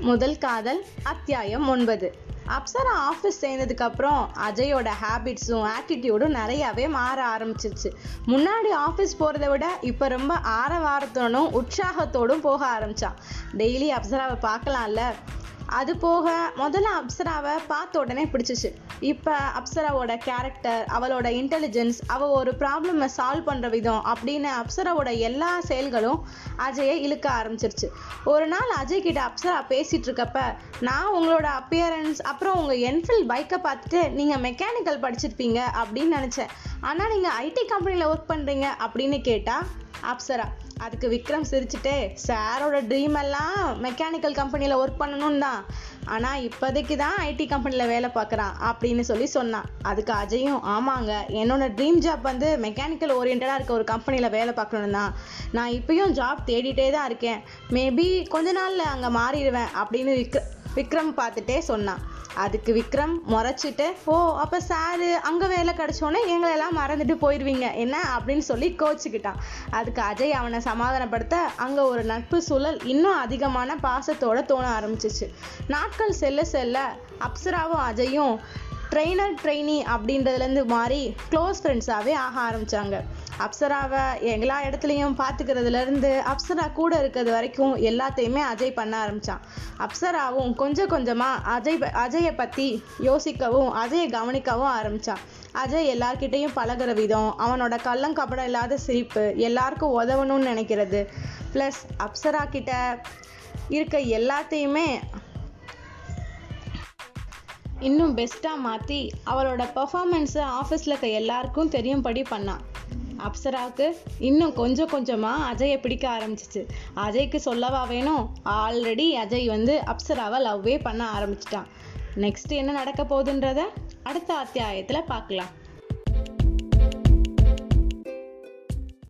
முதல் காதல் அத்தியாயம் ஒன்பது. அப்சரா ஆஃபீஸ் சேர்ந்ததுக்கப்புறம் அஜயோட ஹேபிட்ஸும் ஆட்டிடியூடும் நிறையாவே மாற ஆரம்பிச்சிருச்சு. முன்னாடி ஆஃபீஸ் போகிறத விட இப்போ ரொம்ப ஆரவாரத்தோடும் உற்சாகத்தோடும் போக ஆரம்பிச்சான். டெய்லி அப்சராவை பார்க்கலாம்ல? அது போக முதல்ல அப்சராவை பார்த்த உடனே பிடிச்சிச்சு. இப்போ அப்சராவோட கேரக்டர் அவளோட இன்டெலிஜென்ஸ் அவள் ஒரு ப்ராப்ளமை சால்வ் பண்ணுற விதம் அப்படின்னு அப்சராவோட எல்லா செயல்களும் அஜயை இழுக்க ஆரம்பிச்சிருச்சு. ஒரு நாள் அஜய் கிட்ட அப்சரா பேசிகிட்டு இருக்கப்ப நான் உங்களோட அப்பியரன்ஸ் அப்புறம் உங்கள் என்ஃபீல்ட் பைக்கை பார்த்துட்டு நீங்கள் மெக்கானிக்கல் படிச்சிருப்பீங்க அப்படின்னு நினச்சேன். ஆனால் நீங்கள் ஐடி கம்பெனியில் ஒர்க் பண்ணுறீங்க அப்படின்னு கேட்டால் அப்சரா அதுக்கு விக்ரம் சிரிச்சுட்டே சாரோட ட்ரீம் எல்லாம் மெக்கானிக்கல் கம்பெனியில் ஒர்க் பண்ணணும் தான். ஆனால் இப்போதைக்கு தான் ஐடி கம்பெனியில் வேலை பார்க்குறான் அப்படின்னு சொல்லி சொன்னான். அதுக்கு அஜயும் ஆமாங்க என்னோட ட்ரீம் ஜாப் வந்து மெக்கானிக்கல் ஓரியன்டாக இருக்க ஒரு கம்பெனியில் வேலை பார்க்கணும் தான். நான் இப்பயும் ஜாப் தேடிட்டே தான் இருக்கேன். மேபி கொஞ்ச நாளில் அங்கே மாறிடுவேன் அப்படின்னு விக்ர விக்ரம் பார்த்துட்டே சொன்னான். அதுக்கு விக்ரம் முறைச்சிட்டு ஓ அப்போ சாரு அங்கே வேலை கிடச்சோன்னே எங்களெல்லாம் மறந்துட்டு போயிடுவீங்க என்ன? அப்படின்னு சொல்லி கோச்சிக்கிட்டான். அதுக்கு அஜய் அவனை சமாதானப்படுத்த அங்கே ஒரு நட்பு சூழல் இன்னும் அதிகமான பாசத்தோட தோண ஆரம்பிச்சிச்சு. நாட்கள் செல்ல செல்ல அப்சராவும் அஜயும் ட்ரெயினர் ட்ரெயினி அப்படின்றதுலேருந்து மாறி க்ளோஸ் ஃப்ரெண்ட்ஸாகவே ஆக ஆரம்பித்தாங்க அப்சராவை எல்லா இடத்துலையும் பார்த்துக்கிறதுலேருந்து அப்சரா கூட இருக்கிறது வரைக்கும் எல்லாத்தையுமே அஜய் பண்ண ஆரம்பித்தான் அப்சராவும் கொஞ்சம் கொஞ்சமாக அஜய் ப- அஜயை பற்றி யோசிக்கவும் அஜயை கவனிக்கவும் ஆரம்பித்தான் அஜய் எல்லார்கிட்டேயும் பழகுற விதம் அவனோட கள்ளங்கபடம் இல்லாத சிரிப்பு எல்லாருக்கும் உதவணும்னு நினைக்கிறது. ப்ளஸ் அப்சரா கிட்ட இருக்க எல்லாத்தையுமே இன்னும் பெஸ்ட்டாக மாற்றி அவளோட பெர்ஃபார்மன்ஸை ஆஃபீஸில் இருக்க எல்லாருக்கும் தெரியும்படி பண்ணான். அப்சராவுக்கு இன்னும் கொஞ்சம் கொஞ்சமாக அஜயை பிடிக்க ஆரம்பிச்சிச்சு. அஜய்க்கு சொல்லவா வேணும்? ஆல்ரெடி அஜய் வந்து அப்சராவை லவ்வே பண்ண ஆரம்பிச்சிட்டான். நெக்ஸ்ட் என்ன நடக்க போகுதுன்றத அடுத்த அத்தியாயத்தில் பார்க்கலாம்.